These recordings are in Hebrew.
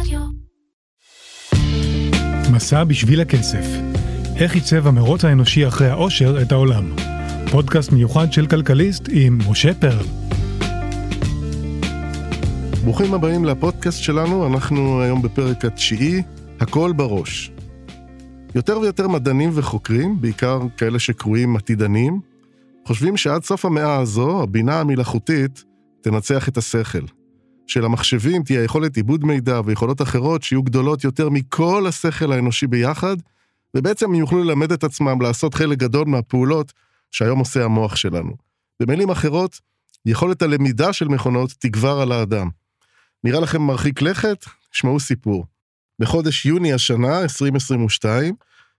רדיו. מסע בשביל הכסף. איך עיצב המרוץ האנושי אחרי העושר את העולם. פודקאסט מיוחד של כלכליסט עם משה פרל. ברוכים הבאים לפודקאסט שלנו, אנחנו היום בפרק התשיעי, הכל בראש. יותר ויותר מדענים וחוקרים, בעיקר כאלה שקרויים עתידנים, חושבים שעד סוף המאה הזו, הבינה המלאכותית תנצח את השכל. שלמחשבים תהיה יכולת עיבוד מידע ויכולות אחרות שיהיו גדולות יותר מכל השכל האנושי ביחד, ובעצם הם יוכלו ללמד את עצמם לעשות חלק גדול מהפעולות שהיום עושה המוח שלנו. במילים אחרות, יכולת הלמידה של מכונות תגבר על האדם. נראה לכם מרחיק לכת? שמעו סיפור. בחודש יוני השנה, 2022,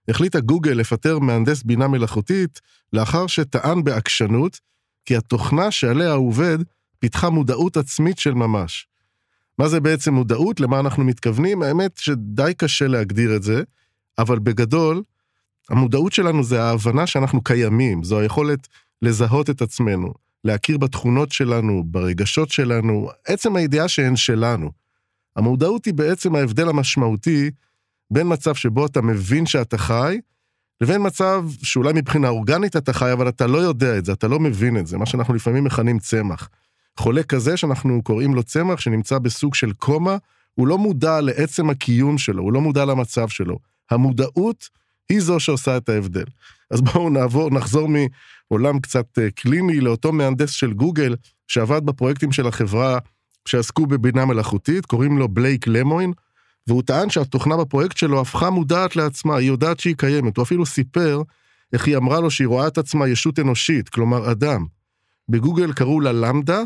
החליטה גוגל לפטר מהנדס בינה מלאכותית לאחר שטען בעקשנות כי התוכנה שעליה הוא עובד פיתחה מודעות עצמית של ממש. מה זה בעצם מודעות? למה אנחנו מתכוונים? האמת שדי קשה להגדיר את זה, אבל בגדול, המודעות שלנו זה ההבנה שאנחנו קיימים, זו היכולת לזהות את עצמנו, להכיר בתכונות שלנו, ברגשות שלנו, עצם הידיעה שהן שלנו. המודעות היא בעצם ההבדל המשמעותי בין מצב שבו אתה מבין שאתה חי, לבין מצב שאולי מבחינה אורגנית אתה חי, אבל אתה לא יודע את זה, אתה לא מבין את זה, מה שאנחנו לפעמים מכנים צמח. חולה כזה שאנחנו קוראים לו צמח, שנמצא בסוג של קומה, הוא לא מודע לעצם הקיום שלו, הוא לא מודע למצב שלו. המודעות היא זו שעושה את ההבדל. אז בואו נעבור, נחזור מעולם קצת אה, קליני לאותו מהנדס של גוגל, שעבד בפרויקטים של החברה שעסקו בבינה מלאכותית, קוראים לו בלייק למוין, והוא טען שהתוכנה בפרויקט שלו הפכה מודעת לעצמה, היא יודעת שהיא קיימת. הוא אפילו סיפר איך היא אמרה לו שהיא רואה את עצמה ישות אנושית, כלומר אדם. בגוגל קראו לה למדה,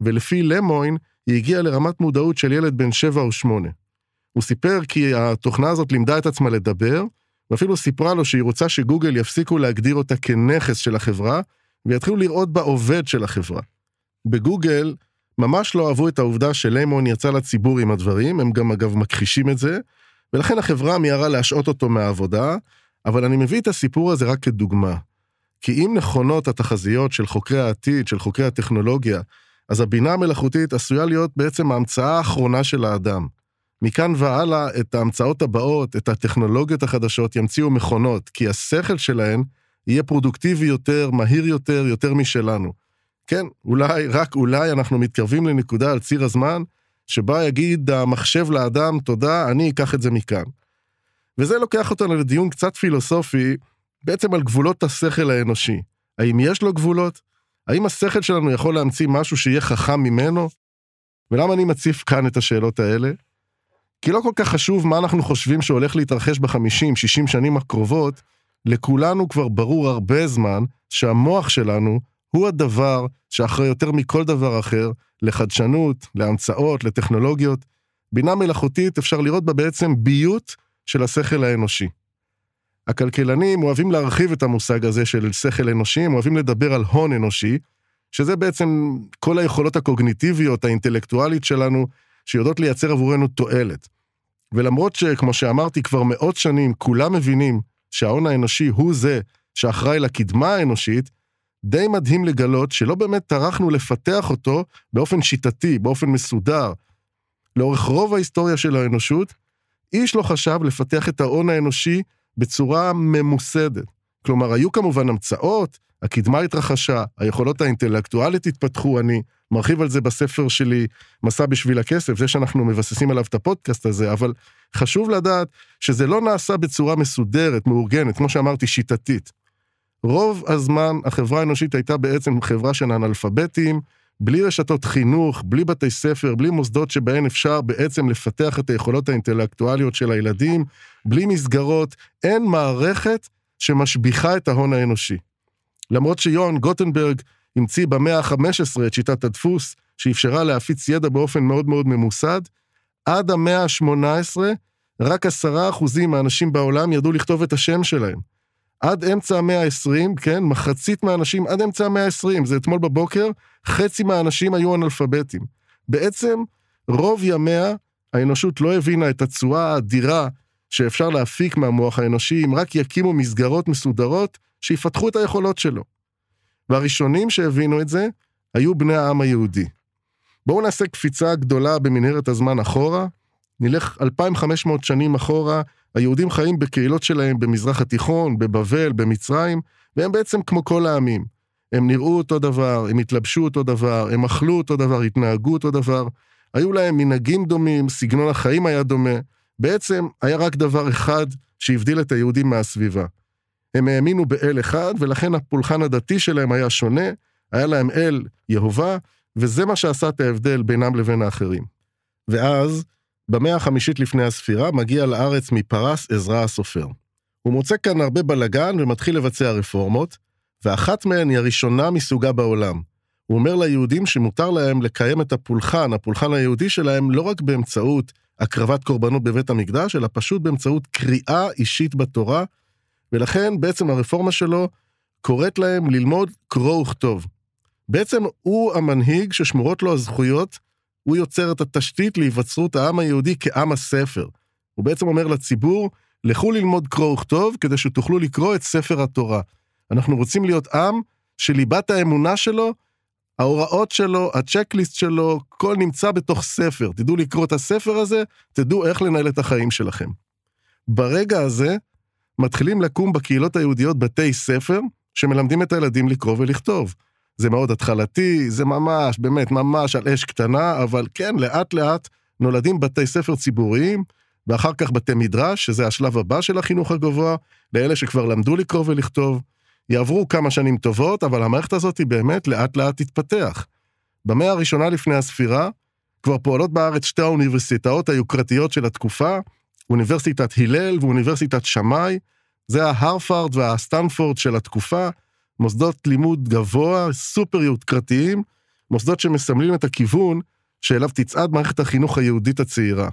ולפי למוין, היא הגיעה לרמת מודעות של ילד בן שבע או שמונה. הוא סיפר כי התוכנה הזאת לימדה את עצמה לדבר, ואפילו סיפרה לו שהיא רוצה שגוגל יפסיקו להגדיר אותה כנכס של החברה, ויתחילו לראות בה עובד של החברה. בגוגל ממש לא אהבו את העובדה שליימון יצא לציבור עם הדברים, הם גם אגב מכחישים את זה, ולכן החברה מיהרה להשעות אותו מהעבודה, אבל אני מביא את הסיפור הזה רק כדוגמה. כי אם נכונות התחזיות של חוקרי העתיד, של חוקרי הטכנולוגיה, אז הבינה המלאכותית עשויה להיות בעצם ההמצאה האחרונה של האדם. מכאן והלאה, את ההמצאות הבאות, את הטכנולוגיות החדשות, ימציאו מכונות, כי השכל שלהן יהיה פרודוקטיבי יותר, מהיר יותר, יותר משלנו. כן, אולי, רק אולי אנחנו מתקרבים לנקודה על ציר הזמן, שבה יגיד המחשב לאדם, תודה, אני אקח את זה מכאן. וזה לוקח אותנו לדיון קצת פילוסופי, בעצם על גבולות השכל האנושי. האם יש לו גבולות? האם השכל שלנו יכול להמציא משהו שיהיה חכם ממנו? ולמה אני מציף כאן את השאלות האלה? כי לא כל כך חשוב מה אנחנו חושבים שהולך להתרחש בחמישים, שישים שנים הקרובות, לכולנו כבר ברור הרבה זמן שהמוח שלנו הוא הדבר שאחראי יותר מכל דבר אחר לחדשנות, להמצאות, לטכנולוגיות. בינה מלאכותית, אפשר לראות בה בעצם ביות של השכל האנושי. הכלכלנים אוהבים להרחיב את המושג הזה של שכל אנושי, הם אוהבים לדבר על הון אנושי, שזה בעצם כל היכולות הקוגניטיביות, האינטלקטואלית שלנו, שיודעות לייצר עבורנו תועלת. ולמרות שכמו שאמרתי, כבר מאות שנים כולם מבינים שההון האנושי הוא זה שאחראי לקדמה האנושית, די מדהים לגלות שלא באמת טרחנו לפתח אותו באופן שיטתי, באופן מסודר. לאורך רוב ההיסטוריה של האנושות, איש לא חשב לפתח את ההון האנושי בצורה ממוסדת. כלומר, היו כמובן המצאות, הקדמה התרחשה, היכולות האינטלקטואלית התפתחו, אני מרחיב על זה בספר שלי, מסע בשביל הכסף, זה שאנחנו מבססים עליו את הפודקאסט הזה, אבל חשוב לדעת שזה לא נעשה בצורה מסודרת, מאורגנת, כמו שאמרתי, שיטתית. רוב הזמן החברה האנושית הייתה בעצם חברה של אנאלפביתים, בלי רשתות חינוך, בלי בתי ספר, בלי מוסדות שבהן אפשר בעצם לפתח את היכולות האינטלקטואליות של הילדים, בלי מסגרות, אין מערכת שמשביחה את ההון האנושי. למרות שיוהאן גוטנברג המציא במאה ה-15 את שיטת הדפוס, שאפשרה להפיץ ידע באופן מאוד מאוד ממוסד, עד המאה ה-18, רק עשרה אחוזים מהאנשים בעולם ידעו לכתוב את השם שלהם. עד אמצע המאה ה-20, כן, מחצית מהאנשים עד אמצע המאה ה-20, זה אתמול בבוקר, חצי מהאנשים היו אנאלפביתים. בעצם, רוב ימיה האנושות לא הבינה את התשואה האדירה שאפשר להפיק מהמוח האנושי אם רק יקימו מסגרות מסודרות שיפתחו את היכולות שלו. והראשונים שהבינו את זה היו בני העם היהודי. בואו נעשה קפיצה גדולה במנהרת הזמן אחורה, נלך 2,500 שנים אחורה, היהודים חיים בקהילות שלהם במזרח התיכון, בבבל, במצרים, והם בעצם כמו כל העמים. הם נראו אותו דבר, הם התלבשו אותו דבר, הם אכלו אותו דבר, התנהגו אותו דבר. היו להם מנהגים דומים, סגנון החיים היה דומה. בעצם היה רק דבר אחד שהבדיל את היהודים מהסביבה. הם האמינו באל אחד, ולכן הפולחן הדתי שלהם היה שונה, היה להם אל יהובה, וזה מה שעשה את ההבדל בינם לבין האחרים. ואז, במאה החמישית לפני הספירה, מגיע לארץ מפרס עזרא הסופר. הוא מוצא כאן הרבה בלאגן ומתחיל לבצע רפורמות, ואחת מהן היא הראשונה מסוגה בעולם. הוא אומר ליהודים שמותר להם לקיים את הפולחן, הפולחן היהודי שלהם, לא רק באמצעות הקרבת קורבנות בבית המקדש, אלא פשוט באמצעות קריאה אישית בתורה, ולכן בעצם הרפורמה שלו קוראת להם ללמוד קרוא וכתוב. בעצם הוא המנהיג ששמורות לו הזכויות, הוא יוצר את התשתית להיווצרות העם היהודי כעם הספר. הוא בעצם אומר לציבור, לכו ללמוד קרוא וכתוב כדי שתוכלו לקרוא את ספר התורה. אנחנו רוצים להיות עם שליבת האמונה שלו, ההוראות שלו, הצ'קליסט שלו, הכל נמצא בתוך ספר. תדעו לקרוא את הספר הזה, תדעו איך לנהל את החיים שלכם. ברגע הזה, מתחילים לקום בקהילות היהודיות בתי ספר שמלמדים את הילדים לקרוא ולכתוב. זה מאוד התחלתי, זה ממש, באמת, ממש על אש קטנה, אבל כן, לאט לאט נולדים בתי ספר ציבוריים, ואחר כך בתי מדרש, שזה השלב הבא של החינוך הגבוה, לאלה שכבר למדו לקרוא ולכתוב. יעברו כמה שנים טובות, אבל המערכת הזאת היא באמת לאט לאט תתפתח. במאה הראשונה לפני הספירה, כבר פועלות בארץ שתי האוניברסיטאות היוקרתיות של התקופה, אוניברסיטת הלל ואוניברסיטת שמאי, זה ההרפרד והסטנפורד של התקופה, מוסדות לימוד גבוה, סופר יוקרתיים, מוסדות שמסמלים את הכיוון שאליו תצעד מערכת החינוך היהודית הצעירה.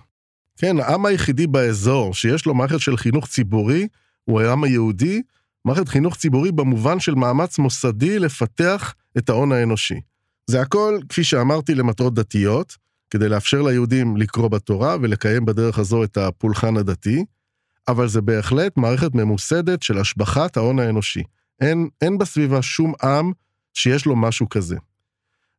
כן, העם היחידי באזור שיש לו מערכת של חינוך ציבורי, הוא העם היהודי, מערכת חינוך ציבורי במובן של מאמץ מוסדי לפתח את ההון האנושי. זה הכל, כפי שאמרתי, למטרות דתיות, כדי לאפשר ליהודים לקרוא בתורה ולקיים בדרך הזו את הפולחן הדתי, אבל זה בהחלט מערכת ממוסדת של השבחת ההון האנושי. אין, אין בסביבה שום עם שיש לו משהו כזה.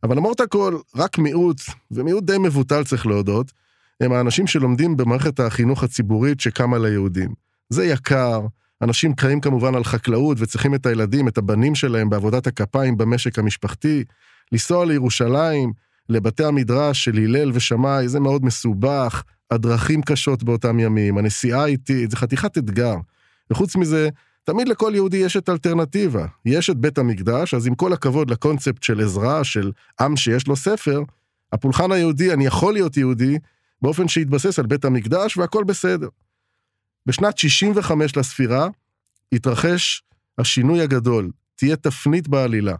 אבל למרות הכל, רק מיעוט, ומיעוט די מבוטל צריך להודות, הם האנשים שלומדים במערכת החינוך הציבורית שקמה ליהודים. זה יקר, אנשים חיים כמובן על חקלאות וצריכים את הילדים, את הבנים שלהם בעבודת הכפיים במשק המשפחתי. לנסוע לירושלים, לבתי המדרש של הלל ושמאי, זה מאוד מסובך, הדרכים קשות באותם ימים, הנסיעה איטית, זה חתיכת אתגר. וחוץ מזה, תמיד לכל יהודי יש את אלטרנטיבה. יש את בית המקדש, אז עם כל הכבוד לקונספט של עזרה, של עם שיש לו ספר, הפולחן היהודי, אני יכול להיות יהודי, באופן שיתבסס על בית המקדש והכל בסדר. בשנת 65 לספירה התרחש השינוי הגדול, תהיה תפנית בעלילה.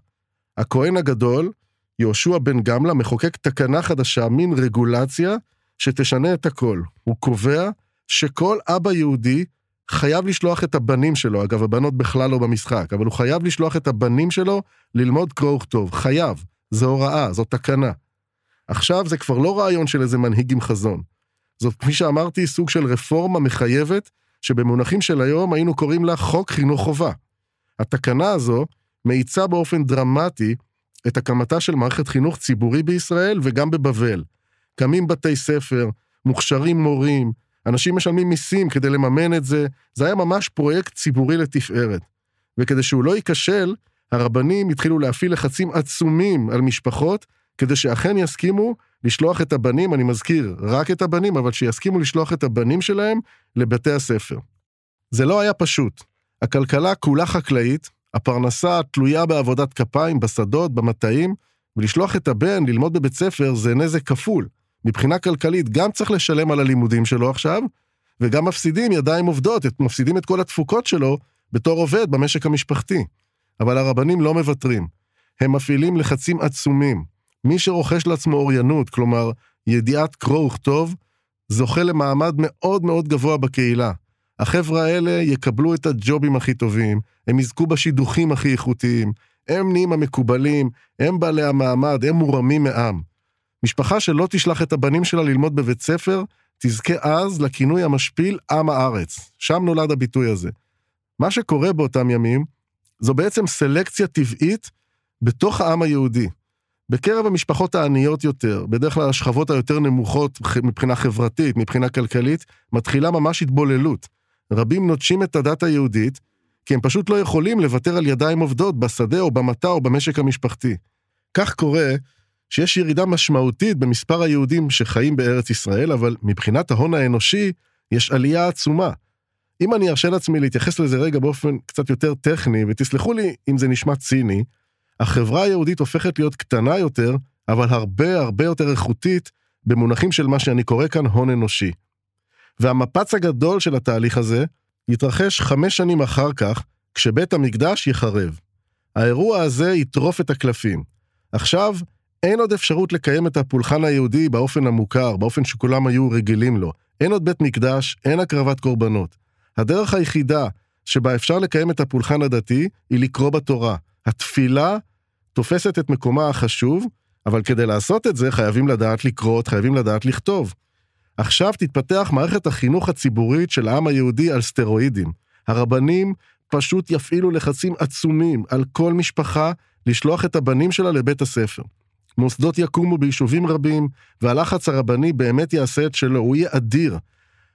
הכהן הגדול, יהושע בן גמלה, מחוקק תקנה חדשה, מין רגולציה, שתשנה את הכל. הוא קובע שכל אבא יהודי חייב לשלוח את הבנים שלו, אגב, הבנות בכלל לא במשחק, אבל הוא חייב לשלוח את הבנים שלו ללמוד קרוא וכתוב. חייב. זו הוראה, זו תקנה. עכשיו זה כבר לא רעיון של איזה מנהיג עם חזון. זאת, כפי שאמרתי, סוג של רפורמה מחייבת, שבמונחים של היום היינו קוראים לה חוק חינוך חובה. התקנה הזו מאיצה באופן דרמטי את הקמתה של מערכת חינוך ציבורי בישראל וגם בבבל. קמים בתי ספר, מוכשרים מורים, אנשים משלמים מיסים כדי לממן את זה, זה היה ממש פרויקט ציבורי לתפארת. וכדי שהוא לא ייכשל, הרבנים התחילו להפעיל לחצים עצומים על משפחות, כדי שאכן יסכימו לשלוח את הבנים, אני מזכיר, רק את הבנים, אבל שיסכימו לשלוח את הבנים שלהם לבתי הספר. זה לא היה פשוט. הכלכלה כולה חקלאית, הפרנסה תלויה בעבודת כפיים, בשדות, במטעים, ולשלוח את הבן ללמוד בבית ספר זה נזק כפול. מבחינה כלכלית גם צריך לשלם על הלימודים שלו עכשיו, וגם מפסידים ידיים עובדות, מפסידים את כל התפוקות שלו בתור עובד במשק המשפחתי. אבל הרבנים לא מוותרים. הם מפעילים לחצים עצומים. מי שרוכש לעצמו אוריינות, כלומר, ידיעת קרוא וכתוב, זוכה למעמד מאוד מאוד גבוה בקהילה. החבר'ה האלה יקבלו את הג'ובים הכי טובים, הם יזכו בשידוכים הכי איכותיים, הם נהיים המקובלים, הם בעלי המעמד, הם מורמים מעם. משפחה שלא תשלח את הבנים שלה ללמוד בבית ספר, תזכה אז לכינוי המשפיל עם הארץ. שם נולד הביטוי הזה. מה שקורה באותם ימים, זו בעצם סלקציה טבעית בתוך העם היהודי. בקרב המשפחות העניות יותר, בדרך כלל השכבות היותר נמוכות מבחינה חברתית, מבחינה כלכלית, מתחילה ממש התבוללות. רבים נוטשים את הדת היהודית, כי הם פשוט לא יכולים לוותר על ידיים עובדות בשדה או במטע או במשק המשפחתי. כך קורה שיש ירידה משמעותית במספר היהודים שחיים בארץ ישראל, אבל מבחינת ההון האנושי, יש עלייה עצומה. אם אני ארשה לעצמי להתייחס לזה רגע באופן קצת יותר טכני, ותסלחו לי אם זה נשמע ציני, החברה היהודית הופכת להיות קטנה יותר, אבל הרבה הרבה יותר איכותית, במונחים של מה שאני קורא כאן הון אנושי. והמפץ הגדול של התהליך הזה יתרחש חמש שנים אחר כך, כשבית המקדש יחרב. האירוע הזה יטרוף את הקלפים. עכשיו, אין עוד אפשרות לקיים את הפולחן היהודי באופן המוכר, באופן שכולם היו רגילים לו. אין עוד בית מקדש, אין הקרבת קורבנות. הדרך היחידה שבה אפשר לקיים את הפולחן הדתי היא לקרוא בתורה. התפילה תופסת את מקומה החשוב, אבל כדי לעשות את זה חייבים לדעת לקרות, חייבים לדעת לכתוב. עכשיו תתפתח מערכת החינוך הציבורית של העם היהודי על סטרואידים. הרבנים פשוט יפעילו לחצים עצומים על כל משפחה לשלוח את הבנים שלה לבית הספר. מוסדות יקומו ביישובים רבים, והלחץ הרבני באמת יעשה את שלו, הוא יהיה אדיר.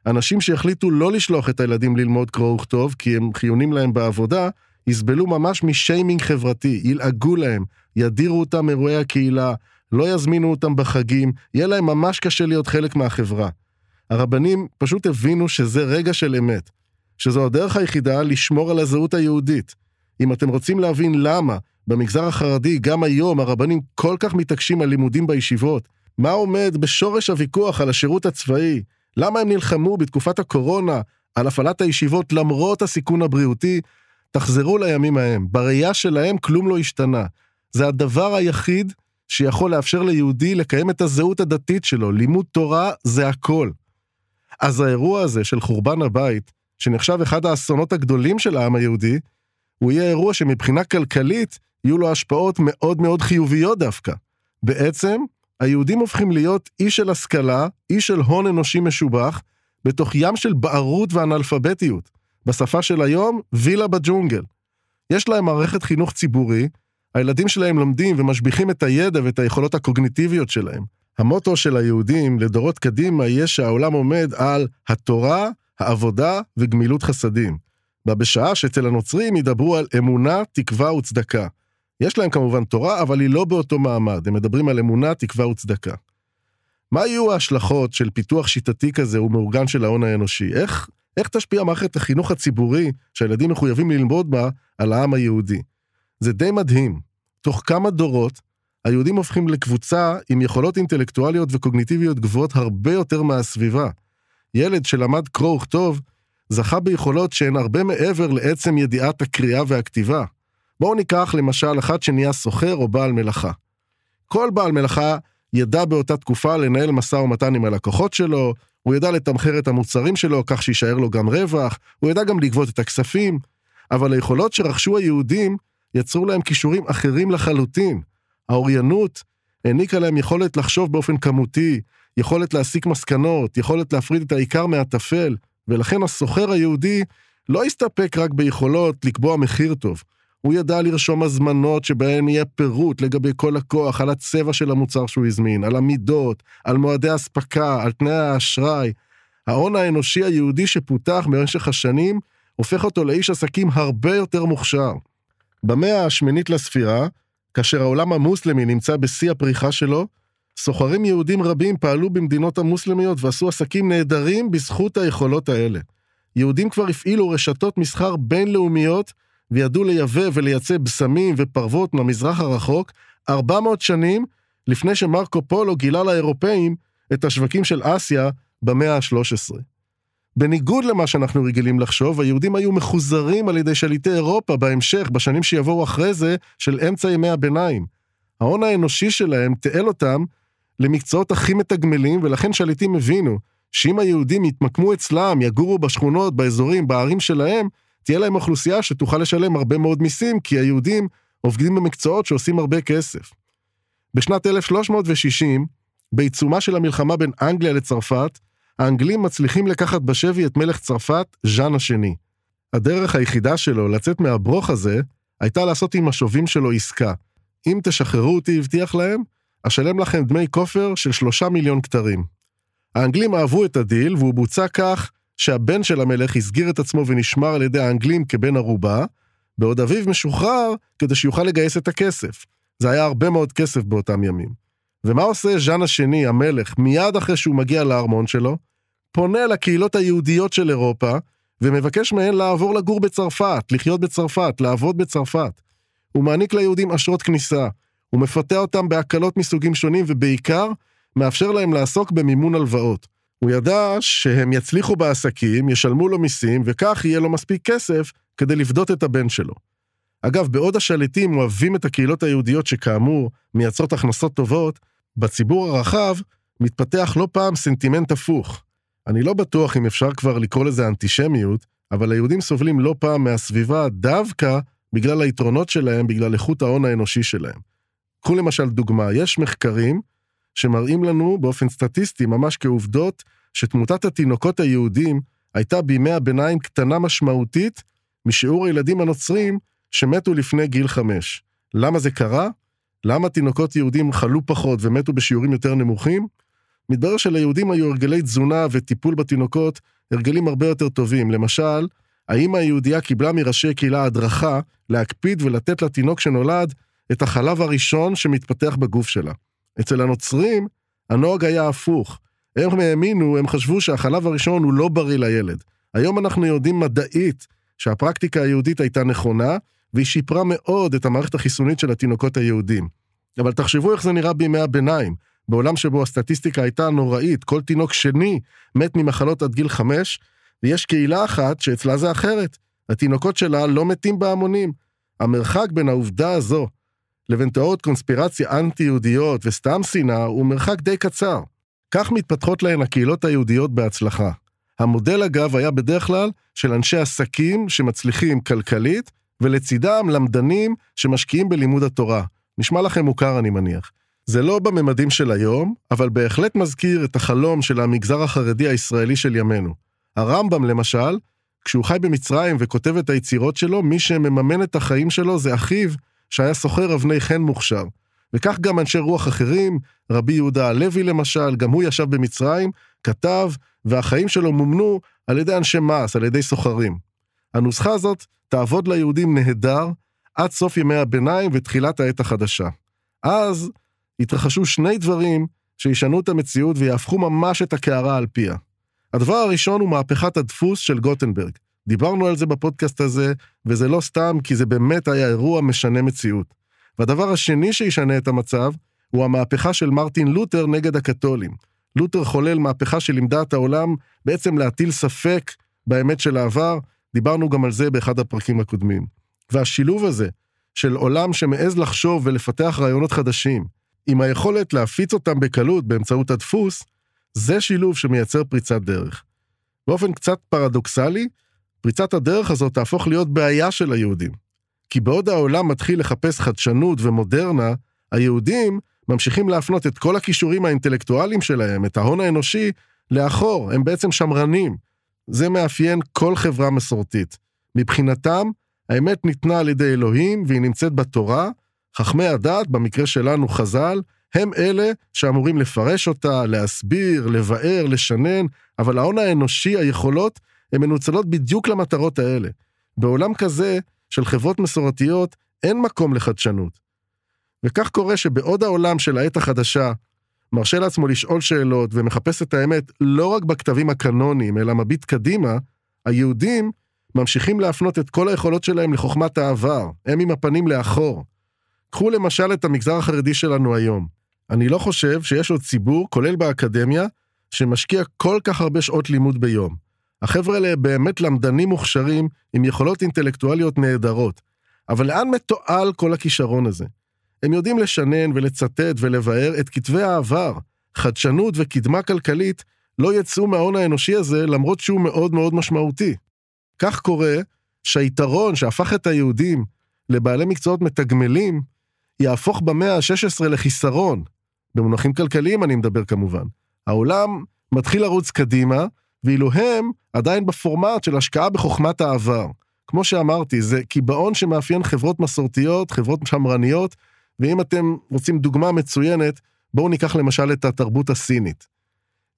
אנשים שהחליטו לא לשלוח את הילדים ללמוד קרוא וכתוב, כי הם חיונים להם בעבודה, יסבלו ממש משיימינג חברתי, ילעגו להם, ידירו אותם מאירועי הקהילה, לא יזמינו אותם בחגים, יהיה להם ממש קשה להיות חלק מהחברה. הרבנים פשוט הבינו שזה רגע של אמת, שזו הדרך היחידה לשמור על הזהות היהודית. אם אתם רוצים להבין למה במגזר החרדי גם היום הרבנים כל כך מתעקשים על לימודים בישיבות, מה עומד בשורש הוויכוח על השירות הצבאי, למה הם נלחמו בתקופת הקורונה על הפעלת הישיבות למרות הסיכון הבריאותי, תחזרו לימים ההם. בראייה שלהם כלום לא השתנה. זה הדבר היחיד שיכול לאפשר ליהודי לקיים את הזהות הדתית שלו. לימוד תורה זה הכל. אז האירוע הזה של חורבן הבית, שנחשב אחד האסונות הגדולים של העם היהודי, הוא יהיה אירוע שמבחינה כלכלית יהיו לו השפעות מאוד מאוד חיוביות דווקא. בעצם, היהודים הופכים להיות אי של השכלה, אי של הון אנושי משובח, בתוך ים של בערות ואנאלפביתיות. בשפה של היום, וילה בג'ונגל. יש להם מערכת חינוך ציבורי, הילדים שלהם לומדים ומשביחים את הידע ואת היכולות הקוגניטיביות שלהם. המוטו של היהודים לדורות קדימה יהיה שהעולם עומד על התורה, העבודה וגמילות חסדים. ובשעה שאצל הנוצרים ידברו על אמונה, תקווה וצדקה. יש להם כמובן תורה, אבל היא לא באותו מעמד, הם מדברים על אמונה, תקווה וצדקה. מה יהיו ההשלכות של פיתוח שיטתי כזה ומאורגן של ההון האנושי? איך, איך תשפיע מערכת החינוך הציבורי שהילדים מחויבים ללמוד בה על העם היהודי? זה די מדהים. תוך כמה דורות, היהודים הופכים לקבוצה עם יכולות אינטלקטואליות וקוגניטיביות גבוהות הרבה יותר מהסביבה. ילד שלמד קרוא וכתוב, זכה ביכולות שהן הרבה מעבר לעצם ידיעת הקריאה והכתיבה. בואו ניקח למשל אחד שנהיה סוחר או בעל מלאכה. כל בעל מלאכה ידע באותה תקופה לנהל משא ומתן עם הלקוחות שלו, הוא ידע לתמחר את המוצרים שלו כך שיישאר לו גם רווח, הוא ידע גם לגבות את הכספים, אבל היכולות שרכשו היהודים יצרו להם כישורים אחרים לחלוטין. האוריינות העניקה להם יכולת לחשוב באופן כמותי, יכולת להסיק מסקנות, יכולת להפריד את העיקר מהטפל, ולכן הסוחר היהודי לא הסתפק רק ביכולות לקבוע מחיר טוב. הוא ידע לרשום הזמנות שבהן יהיה פירוט לגבי כל לקוח, על הצבע של המוצר שהוא הזמין, על המידות, על מועדי אספקה, על תנאי האשראי. ההון האנושי היהודי שפותח במשך השנים, הופך אותו לאיש עסקים הרבה יותר מוכשר. במאה השמינית לספירה, כאשר העולם המוסלמי נמצא בשיא הפריחה שלו, סוחרים יהודים רבים פעלו במדינות המוסלמיות ועשו עסקים נהדרים בזכות היכולות האלה. יהודים כבר הפעילו רשתות מסחר בינלאומיות וידעו לייבא ולייצא בשמים ופרוות מהמזרח הרחוק 400 שנים לפני שמרקו פולו גילה לאירופאים את השווקים של אסיה במאה ה-13. בניגוד למה שאנחנו רגילים לחשוב, היהודים היו מחוזרים על ידי שליטי אירופה בהמשך, בשנים שיבואו אחרי זה, של אמצע ימי הביניים. ההון האנושי שלהם תיעל אותם למקצועות הכי מתגמלים, ולכן שליטים הבינו שאם היהודים יתמקמו אצלם, יגורו בשכונות, באזורים, בערים שלהם, תהיה להם אוכלוסייה שתוכל לשלם הרבה מאוד מיסים, כי היהודים עובדים במקצועות שעושים הרבה כסף. בשנת 1360, בעיצומה של המלחמה בין אנגליה לצרפת, האנגלים מצליחים לקחת בשבי את מלך צרפת, ז'אן השני. הדרך היחידה שלו לצאת מהברוך הזה, הייתה לעשות עם השובים שלו עסקה. אם תשחררו אותי, הבטיח להם, אשלם לכם דמי כופר של שלושה מיליון כתרים. האנגלים אהבו את הדיל, והוא בוצע כך שהבן של המלך הסגיר את עצמו ונשמר על ידי האנגלים כבן ערובה, בעוד אביו משוחרר כדי שיוכל לגייס את הכסף. זה היה הרבה מאוד כסף באותם ימים. ומה עושה ז'אן השני, המלך, מיד אחרי שהוא מגיע לארמון שלו? פונה לקהילות היהודיות של אירופה, ומבקש מהן לעבור לגור בצרפת, לחיות בצרפת, לעבוד בצרפת. הוא מעניק ליהודים אשרות כניסה, הוא מפתה אותם בהקלות מסוגים שונים, ובעיקר, מאפשר להם לעסוק במימון הלוואות. הוא ידע שהם יצליחו בעסקים, ישלמו לו מיסים, וכך יהיה לו מספיק כסף כדי לפדות את הבן שלו. אגב, בעוד השליטים אוהבים את הקהילות היהודיות שכאמור מייצרות הכנסות טובות, בציבור הרחב מתפתח לא פעם סנטימנט הפוך. אני לא בטוח אם אפשר כבר לקרוא לזה אנטישמיות, אבל היהודים סובלים לא פעם מהסביבה דווקא בגלל היתרונות שלהם, בגלל איכות ההון האנושי שלהם. קחו למשל דוגמה, יש מחקרים שמראים לנו באופן סטטיסטי, ממש כעובדות, שתמותת התינוקות היהודים הייתה בימי הביניים קטנה משמעותית משיעור הילדים הנוצרים שמתו לפני גיל חמש. למה זה קרה? למה תינוקות יהודים חלו פחות ומתו בשיעורים יותר נמוכים? מתברר שליהודים היו הרגלי תזונה וטיפול בתינוקות הרגלים הרבה יותר טובים. למשל, האמא היהודייה קיבלה מראשי קהילה הדרכה להקפיד ולתת לתינוק שנולד את החלב הראשון שמתפתח בגוף שלה. אצל הנוצרים, הנוהג היה הפוך. הם האמינו, הם חשבו שהחלב הראשון הוא לא בריא לילד. היום אנחנו יודעים מדעית שהפרקטיקה היהודית הייתה נכונה, והיא שיפרה מאוד את המערכת החיסונית של התינוקות היהודים. אבל תחשבו איך זה נראה בימי הביניים, בעולם שבו הסטטיסטיקה הייתה נוראית, כל תינוק שני מת ממחלות עד גיל חמש, ויש קהילה אחת שאצלה זה אחרת. התינוקות שלה לא מתים בהמונים. המרחק בין העובדה הזו לבין תיאוריות קונספירציה אנטי-יהודיות וסתם שנאה הוא מרחק די קצר. כך מתפתחות להן הקהילות היהודיות בהצלחה. המודל אגב היה בדרך כלל של אנשי עסקים שמצליחים כלכלית, ולצידם למדנים שמשקיעים בלימוד התורה. נשמע לכם מוכר אני מניח. זה לא בממדים של היום, אבל בהחלט מזכיר את החלום של המגזר החרדי הישראלי של ימינו. הרמב"ם למשל, כשהוא חי במצרים וכותב את היצירות שלו, מי שמממן את החיים שלו זה אחיו, שהיה סוחר אבני חן מוכשר. וכך גם אנשי רוח אחרים, רבי יהודה הלוי למשל, גם הוא ישב במצרים, כתב, והחיים שלו מומנו על ידי אנשי מס, על ידי סוחרים. הנוסחה הזאת תעבוד ליהודים נהדר עד סוף ימי הביניים ותחילת העת החדשה. אז יתרחשו שני דברים שישנו את המציאות ויהפכו ממש את הקערה על פיה. הדבר הראשון הוא מהפכת הדפוס של גוטנברג. דיברנו על זה בפודקאסט הזה, וזה לא סתם, כי זה באמת היה אירוע משנה מציאות. והדבר השני שישנה את המצב, הוא המהפכה של מרטין לותר נגד הקתולים. לותר חולל מהפכה שלימדה את העולם בעצם להטיל ספק באמת של העבר, דיברנו גם על זה באחד הפרקים הקודמים. והשילוב הזה של עולם שמעז לחשוב ולפתח רעיונות חדשים, עם היכולת להפיץ אותם בקלות באמצעות הדפוס, זה שילוב שמייצר פריצת דרך. באופן קצת פרדוקסלי, פריצת הדרך הזאת תהפוך להיות בעיה של היהודים. כי בעוד העולם מתחיל לחפש חדשנות ומודרנה, היהודים ממשיכים להפנות את כל הכישורים האינטלקטואליים שלהם, את ההון האנושי, לאחור, הם בעצם שמרנים. זה מאפיין כל חברה מסורתית. מבחינתם, האמת ניתנה על ידי אלוהים והיא נמצאת בתורה, חכמי הדת, במקרה שלנו חז"ל, הם אלה שאמורים לפרש אותה, להסביר, לבאר, לשנן, אבל ההון האנושי, היכולות, הן מנוצלות בדיוק למטרות האלה. בעולם כזה של חברות מסורתיות אין מקום לחדשנות. וכך קורה שבעוד העולם של העת החדשה מרשה לעצמו לשאול שאלות ומחפש את האמת לא רק בכתבים הקנוניים, אלא מביט קדימה, היהודים ממשיכים להפנות את כל היכולות שלהם לחוכמת העבר, הם עם הפנים לאחור. קחו למשל את המגזר החרדי שלנו היום. אני לא חושב שיש עוד ציבור, כולל באקדמיה, שמשקיע כל כך הרבה שעות לימוד ביום. החבר'ה האלה באמת למדנים מוכשרים עם יכולות אינטלקטואליות נהדרות. אבל לאן מתועל כל הכישרון הזה? הם יודעים לשנן ולצטט ולבאר את כתבי העבר. חדשנות וקדמה כלכלית לא יצאו מההון האנושי הזה למרות שהוא מאוד מאוד משמעותי. כך קורה שהיתרון שהפך את היהודים לבעלי מקצועות מתגמלים, יהפוך במאה ה-16 לחיסרון. במונחים כלכליים אני מדבר כמובן. העולם מתחיל לרוץ קדימה, ואילו הם עדיין בפורמט של השקעה בחוכמת העבר. כמו שאמרתי, זה קיבעון שמאפיין חברות מסורתיות, חברות שמרניות, ואם אתם רוצים דוגמה מצוינת, בואו ניקח למשל את התרבות הסינית.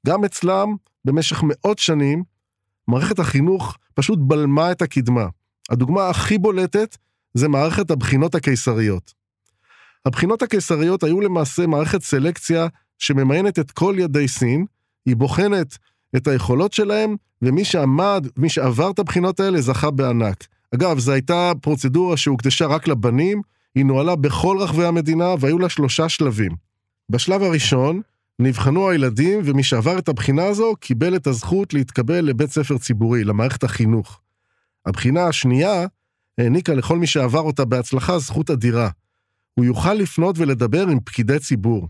גם אצלם, במשך מאות שנים, מערכת החינוך פשוט בלמה את הקדמה. הדוגמה הכי בולטת זה מערכת הבחינות הקיסריות. הבחינות הקיסריות היו למעשה מערכת סלקציה שממיינת את כל ילדי סין, היא בוחנת את היכולות שלהם, ומי שעמד, מי שעבר את הבחינות האלה זכה בענק. אגב, זו הייתה פרוצדורה שהוקדשה רק לבנים, היא נוהלה בכל רחבי המדינה והיו לה שלושה שלבים. בשלב הראשון, נבחנו הילדים, ומי שעבר את הבחינה הזו קיבל את הזכות להתקבל לבית ספר ציבורי, למערכת החינוך. הבחינה השנייה העניקה לכל מי שעבר אותה בהצלחה זכות אדירה. הוא יוכל לפנות ולדבר עם פקידי ציבור.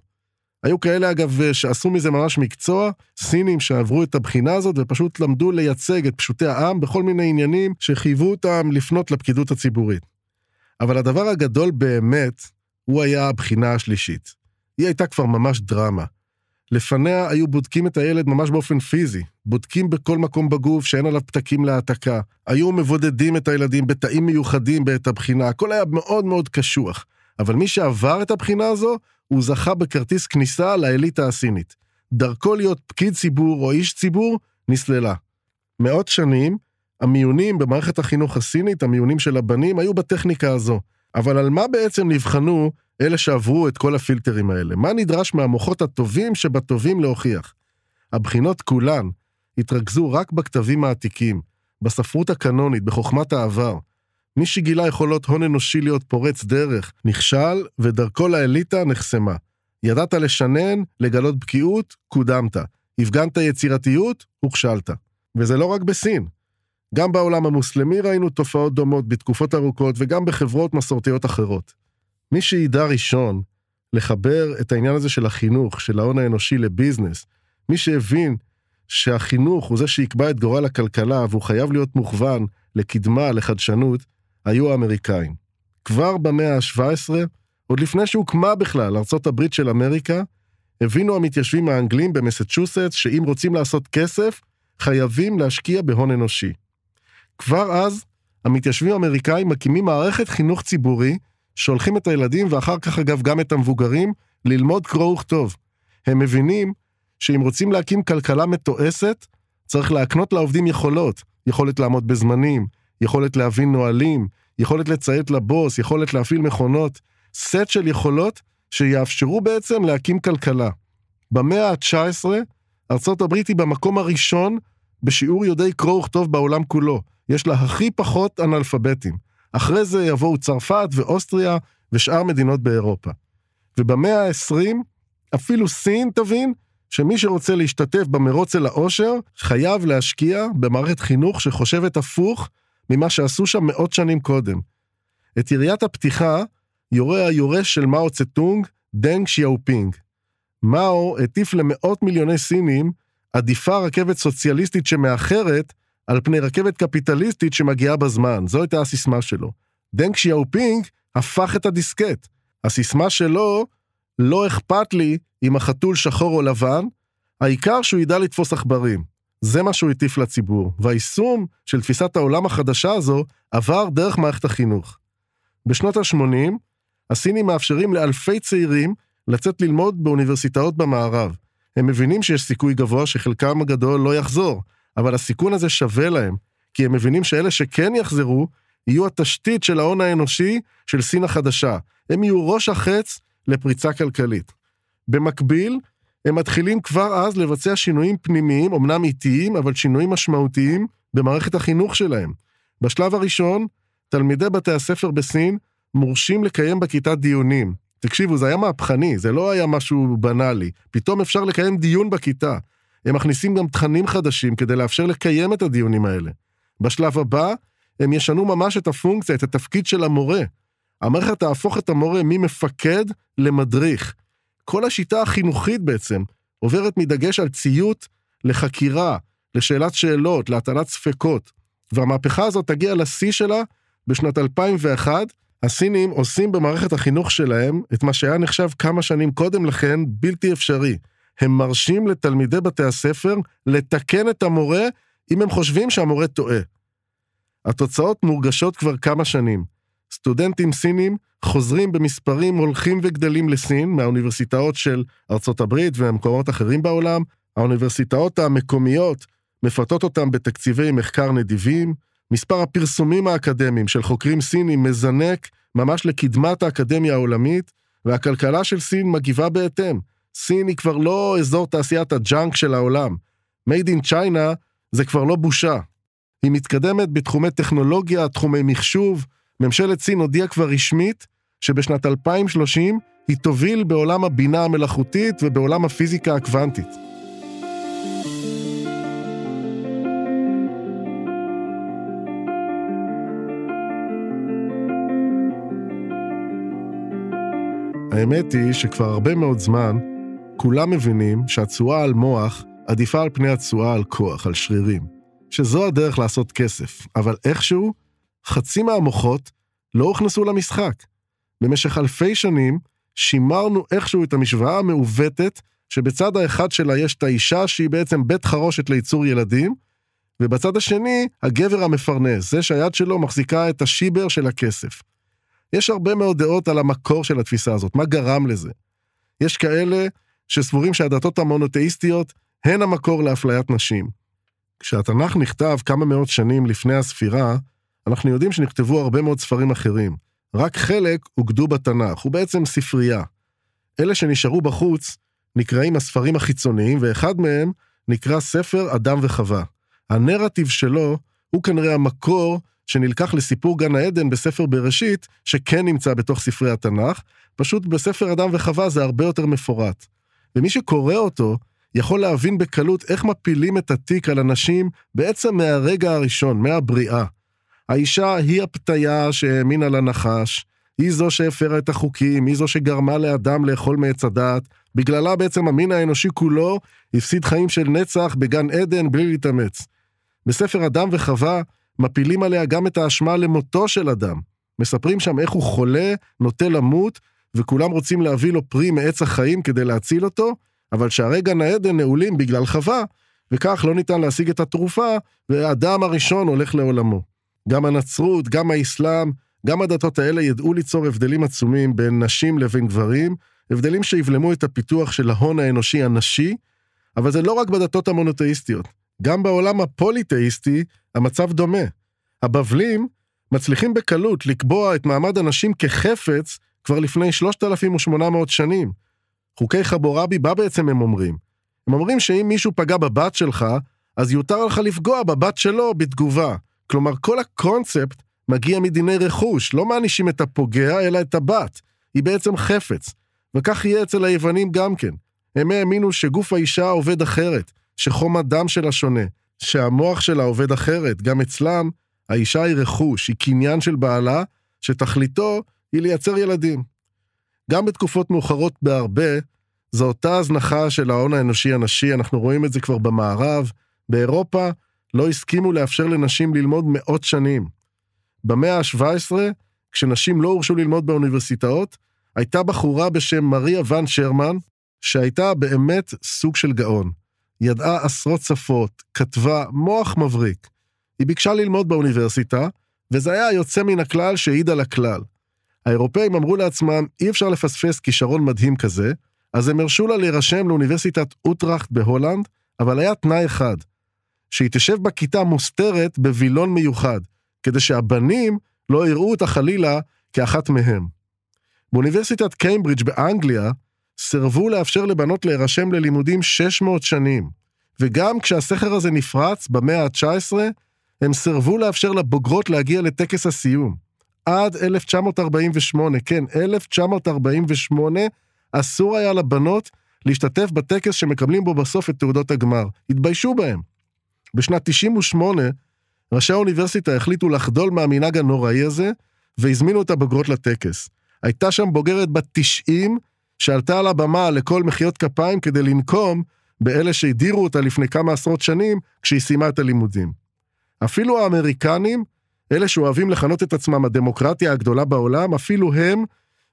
היו כאלה, אגב, שעשו מזה ממש מקצוע, סינים שעברו את הבחינה הזאת ופשוט למדו לייצג את פשוטי העם בכל מיני עניינים שחייבו אותם לפנות לפקידות הציבורית. אבל הדבר הגדול באמת, הוא היה הבחינה השלישית. היא הייתה כבר ממש דרמה. לפניה היו בודקים את הילד ממש באופן פיזי, בודקים בכל מקום בגוף שאין עליו פתקים להעתקה, היו מבודדים את הילדים בתאים מיוחדים בעת הבחינה, הכל היה מאוד מאוד קשוח. אבל מי שעבר את הבחינה הזו, הוא זכה בכרטיס כניסה לאליטה הסינית. דרכו להיות פקיד ציבור או איש ציבור נסללה. מאות שנים, המיונים במערכת החינוך הסינית, המיונים של הבנים, היו בטכניקה הזו. אבל על מה בעצם נבחנו אלה שעברו את כל הפילטרים האלה? מה נדרש מהמוחות הטובים שבטובים להוכיח? הבחינות כולן התרכזו רק בכתבים העתיקים, בספרות הקנונית, בחוכמת העבר. מי שגילה יכולות הון אנושי להיות פורץ דרך, נכשל, ודרכו לאליטה נחסמה. ידעת לשנן, לגלות בקיאות, קודמת. הפגנת יצירתיות, הוכשלת. וזה לא רק בסין. גם בעולם המוסלמי ראינו תופעות דומות בתקופות ארוכות וגם בחברות מסורתיות אחרות. מי שידע ראשון לחבר את העניין הזה של החינוך, של ההון האנושי לביזנס, מי שהבין שהחינוך הוא זה שיקבע את גורל הכלכלה והוא חייב להיות מוכוון לקדמה, לחדשנות, היו האמריקאים. כבר במאה ה-17, עוד לפני שהוקמה בכלל ארצות הברית של אמריקה, הבינו המתיישבים האנגלים במסצ'וסטס שאם רוצים לעשות כסף, חייבים להשקיע בהון אנושי. כבר אז, המתיישבים האמריקאים מקימים מערכת חינוך ציבורי, שולחים את הילדים ואחר כך אגב גם את המבוגרים, ללמוד קרוא וכתוב. הם מבינים שאם רוצים להקים כלכלה מתועסת, צריך להקנות לעובדים יכולות, יכולת לעמוד בזמנים, יכולת להבין נהלים, יכולת לציית לבוס, יכולת להפעיל מכונות, סט של יכולות שיאפשרו בעצם להקים כלכלה. במאה ה-19, ארצות הברית היא במקום הראשון בשיעור יודעי קרוא וכתוב בעולם כולו. יש לה הכי פחות אנאלפביתים. אחרי זה יבואו צרפת ואוסטריה ושאר מדינות באירופה. ובמאה ה-20, אפילו סין תבין שמי שרוצה להשתתף במרוץ אל העושר, חייב להשקיע במערכת חינוך שחושבת הפוך ממה שעשו שם מאות שנים קודם. את יריית הפתיחה יורה היורש של מאו צטונג, דנג שיאופינג. מאו הטיף למאות מיליוני סינים, עדיפה רכבת סוציאליסטית שמאחרת על פני רכבת קפיטליסטית שמגיעה בזמן. זו הייתה הסיסמה שלו. דנג שיאופינג הפך את הדיסקט. הסיסמה שלו, לא אכפת לי אם החתול שחור או לבן, העיקר שהוא ידע לתפוס עכברים. זה מה שהוא הטיף לציבור, והיישום של תפיסת העולם החדשה הזו עבר דרך מערכת החינוך. בשנות ה-80, הסינים מאפשרים לאלפי צעירים לצאת ללמוד באוניברסיטאות במערב. הם מבינים שיש סיכוי גבוה שחלקם הגדול לא יחזור, אבל הסיכון הזה שווה להם, כי הם מבינים שאלה שכן יחזרו, יהיו התשתית של ההון האנושי של סין החדשה. הם יהיו ראש החץ לפריצה כלכלית. במקביל, הם מתחילים כבר אז לבצע שינויים פנימיים, אמנם איטיים, אבל שינויים משמעותיים במערכת החינוך שלהם. בשלב הראשון, תלמידי בתי הספר בסין מורשים לקיים בכיתה דיונים. תקשיבו, זה היה מהפכני, זה לא היה משהו בנאלי. פתאום אפשר לקיים דיון בכיתה. הם מכניסים גם תכנים חדשים כדי לאפשר לקיים את הדיונים האלה. בשלב הבא, הם ישנו ממש את הפונקציה, את התפקיד של המורה. המערכת תהפוך את המורה ממפקד למדריך. כל השיטה החינוכית בעצם עוברת מדגש על ציות לחקירה, לשאלת שאלות, להטלת ספקות. והמהפכה הזאת תגיע לשיא שלה בשנת 2001. הסינים עושים במערכת החינוך שלהם את מה שהיה נחשב כמה שנים קודם לכן בלתי אפשרי. הם מרשים לתלמידי בתי הספר לתקן את המורה אם הם חושבים שהמורה טועה. התוצאות מורגשות כבר כמה שנים. סטודנטים סינים חוזרים במספרים הולכים וגדלים לסין, מהאוניברסיטאות של ארצות הברית ומקומות אחרים בעולם. האוניברסיטאות המקומיות מפתות אותם בתקציבי מחקר נדיבים. מספר הפרסומים האקדמיים של חוקרים סינים מזנק ממש לקדמת האקדמיה העולמית, והכלכלה של סין מגיבה בהתאם. סין היא כבר לא אזור תעשיית הג'אנק של העולם. Made in China זה כבר לא בושה. היא מתקדמת בתחומי טכנולוגיה, תחומי מחשוב. ממשלת סין הודיעה כבר רשמית שבשנת 2030 היא תוביל בעולם הבינה המלאכותית ובעולם הפיזיקה הקוונטית. האמת היא שכבר הרבה מאוד זמן כולם מבינים שהתשואה על מוח עדיפה על פני התשואה על כוח, על שרירים. שזו הדרך לעשות כסף, אבל איכשהו, חצי מהמוחות לא הוכנסו למשחק. במשך אלפי שנים שימרנו איכשהו את המשוואה המעוותת, שבצד האחד שלה יש את האישה שהיא בעצם בית חרושת לייצור ילדים, ובצד השני, הגבר המפרנס, זה שהיד שלו מחזיקה את השיבר של הכסף. יש הרבה מאוד דעות על המקור של התפיסה הזאת, מה גרם לזה. יש כאלה שסבורים שהדתות המונותאיסטיות הן המקור לאפליית נשים. כשהתנ"ך נכתב כמה מאות שנים לפני הספירה, אנחנו יודעים שנכתבו הרבה מאוד ספרים אחרים. רק חלק אוגדו בתנ"ך, הוא בעצם ספרייה. אלה שנשארו בחוץ נקראים הספרים החיצוניים, ואחד מהם נקרא ספר אדם וחווה. הנרטיב שלו הוא כנראה המקור שנלקח לסיפור גן העדן בספר בראשית, שכן נמצא בתוך ספרי התנ"ך, פשוט בספר אדם וחווה זה הרבה יותר מפורט. ומי שקורא אותו, יכול להבין בקלות איך מפילים את התיק על אנשים בעצם מהרגע הראשון, מהבריאה. האישה היא הפתיה שהאמינה לנחש, היא זו שהפרה את החוקים, היא זו שגרמה לאדם לאכול מעץ הדעת, בגללה בעצם המין האנושי כולו הפסיד חיים של נצח בגן עדן בלי להתאמץ. בספר אדם וחווה מפילים עליה גם את האשמה למותו של אדם. מספרים שם איך הוא חולה, נוטה למות, וכולם רוצים להביא לו פרי מעץ החיים כדי להציל אותו, אבל שהרי גן העדן נעולים בגלל חווה, וכך לא ניתן להשיג את התרופה, והאדם הראשון הולך לעולמו. גם הנצרות, גם האסלאם, גם הדתות האלה ידעו ליצור הבדלים עצומים בין נשים לבין גברים, הבדלים שיבלמו את הפיתוח של ההון האנושי הנשי, אבל זה לא רק בדתות המונותאיסטיות. גם בעולם הפוליתאיסטי המצב דומה. הבבלים מצליחים בקלות לקבוע את מעמד הנשים כחפץ כבר לפני 3,800 שנים. חוקי חבורבי, מה בעצם הם אומרים? הם אומרים שאם מישהו פגע בבת שלך, אז יותר לך לפגוע בבת שלו בתגובה. כלומר, כל הקונספט מגיע מדיני רכוש, לא מענישים את הפוגע, אלא את הבת. היא בעצם חפץ. וכך יהיה אצל היוונים גם כן. הם האמינו שגוף האישה עובד אחרת, שחום הדם שלה שונה, שהמוח שלה עובד אחרת. גם אצלם, האישה היא רכוש, היא קניין של בעלה, שתכליתו היא לייצר ילדים. גם בתקופות מאוחרות בהרבה, זו אותה הזנחה של ההון האנושי הנשי, אנחנו רואים את זה כבר במערב. באירופה לא הסכימו לאפשר לנשים ללמוד מאות שנים. במאה ה-17, כשנשים לא הורשו ללמוד באוניברסיטאות, הייתה בחורה בשם מריה ון שרמן, שהייתה באמת סוג של גאון. ידעה עשרות שפות, כתבה מוח מבריק. היא ביקשה ללמוד באוניברסיטה, וזה היה יוצא מן הכלל שהעיד על הכלל. האירופאים אמרו לעצמם, אי אפשר לפספס כישרון מדהים כזה, אז הם הרשו לה להירשם לאוניברסיטת אוטראכט בהולנד, אבל היה תנאי אחד, שהיא תשב בכיתה מוסתרת בווילון מיוחד, כדי שהבנים לא יראו אותה חלילה כאחת מהם. באוניברסיטת קיימברידג' באנגליה, סירבו לאפשר לבנות להירשם ללימודים 600 שנים, וגם כשהסכר הזה נפרץ במאה ה-19, הם סירבו לאפשר לבוגרות להגיע לטקס הסיום. עד 1948, כן, 1948, אסור היה לבנות להשתתף בטקס שמקבלים בו בסוף את תעודות הגמר. התביישו בהם. בשנת 98, ראשי האוניברסיטה החליטו לחדול מהמנהג הנוראי הזה, והזמינו את הבוגרות לטקס. הייתה שם בוגרת בת 90, שעלתה על הבמה לכל מחיאות כפיים כדי לנקום באלה שהדירו אותה לפני כמה עשרות שנים, כשהיא סיימה את הלימודים. אפילו האמריקנים, אלה שאוהבים לכנות את עצמם הדמוקרטיה הגדולה בעולם, אפילו הם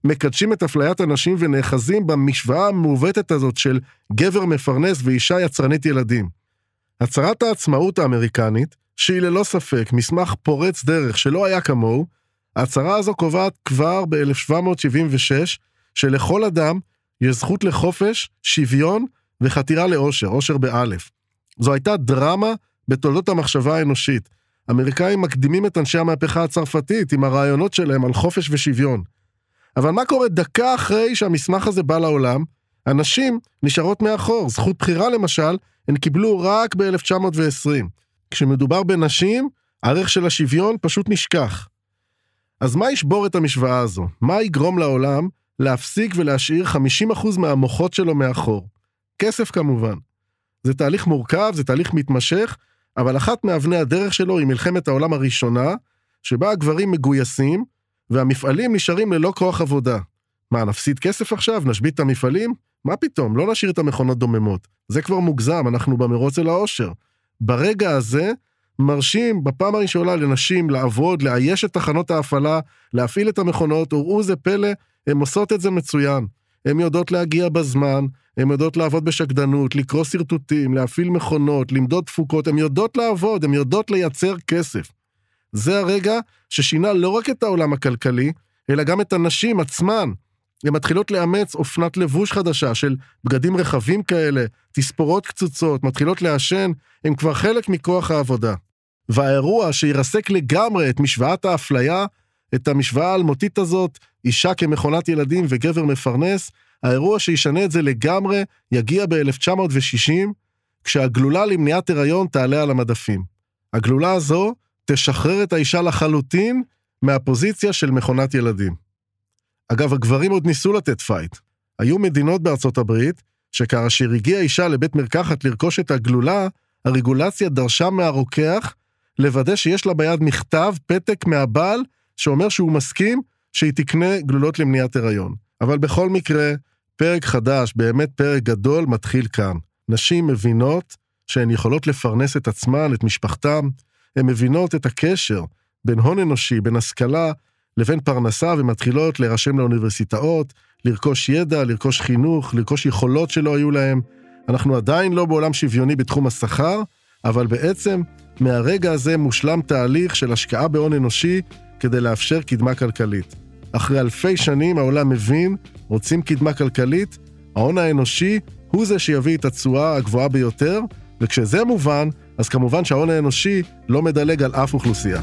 מקדשים את אפליית הנשים ונאחזים במשוואה המעוותת הזאת של גבר מפרנס ואישה יצרנית ילדים. הצהרת העצמאות האמריקנית, שהיא ללא ספק מסמך פורץ דרך שלא היה כמוהו, ההצהרה הזו קובעת כבר ב-1776 שלכל אדם יש זכות לחופש, שוויון וחתירה לאושר, אושר באלף. זו הייתה דרמה בתולדות המחשבה האנושית. אמריקאים מקדימים את אנשי המהפכה הצרפתית עם הרעיונות שלהם על חופש ושוויון. אבל מה קורה דקה אחרי שהמסמך הזה בא לעולם? הנשים נשארות מאחור. זכות בחירה למשל, הן קיבלו רק ב-1920. כשמדובר בנשים, הערך של השוויון פשוט נשכח. אז מה ישבור את המשוואה הזו? מה יגרום לעולם להפסיק ולהשאיר 50% מהמוחות שלו מאחור? כסף כמובן. זה תהליך מורכב, זה תהליך מתמשך, אבל אחת מאבני הדרך שלו היא מלחמת העולם הראשונה, שבה הגברים מגויסים, והמפעלים נשארים ללא כוח עבודה. מה, נפסיד כסף עכשיו? נשבית את המפעלים? מה פתאום, לא נשאיר את המכונות דוממות. זה כבר מוגזם, אנחנו במרוץ אל העושר. ברגע הזה, מרשים בפעם הראשונה לנשים לעבוד, לאייש את תחנות ההפעלה, להפעיל את המכונות, וראו זה פלא, הן עושות את זה מצוין. הן יודעות להגיע בזמן, הן יודעות לעבוד בשקדנות, לקרוא שרטוטים, להפעיל מכונות, למדוד תפוקות, הן יודעות לעבוד, הן יודעות לייצר כסף. זה הרגע ששינה לא רק את העולם הכלכלי, אלא גם את הנשים עצמן. הן מתחילות לאמץ אופנת לבוש חדשה של בגדים רחבים כאלה, תספורות קצוצות, מתחילות לעשן, הם כבר חלק מכוח העבודה. והאירוע שירסק לגמרי את משוואת האפליה, את המשוואה האלמותית הזאת, אישה כמכונת ילדים וגבר מפרנס, האירוע שישנה את זה לגמרי יגיע ב-1960, כשהגלולה למניעת הריון תעלה על המדפים. הגלולה הזו תשחרר את האישה לחלוטין מהפוזיציה של מכונת ילדים. אגב, הגברים עוד ניסו לתת fight. היו מדינות בארצות הברית, שכאשר הגיעה אישה לבית מרקחת לרכוש את הגלולה, הרגולציה דרשה מהרוקח לוודא שיש לה ביד מכתב, פתק מהבעל, שאומר שהוא מסכים שהיא תקנה גלולות למניעת הריון. אבל בכל מקרה, פרק חדש, באמת פרק גדול, מתחיל כאן. נשים מבינות שהן יכולות לפרנס את עצמן, את משפחתן, הן מבינות את הקשר בין הון אנושי, בין השכלה, לבין פרנסה, ומתחילות להירשם לאוניברסיטאות, לרכוש ידע, לרכוש חינוך, לרכוש יכולות שלא היו להם. אנחנו עדיין לא בעולם שוויוני בתחום השכר, אבל בעצם מהרגע הזה מושלם תהליך של השקעה בהון אנושי כדי לאפשר קדמה כלכלית. אחרי אלפי שנים העולם מבין, רוצים קדמה כלכלית, ההון האנושי הוא זה שיביא את התשואה הגבוהה ביותר, וכשזה מובן, אז כמובן שההון האנושי לא מדלג על אף אוכלוסייה.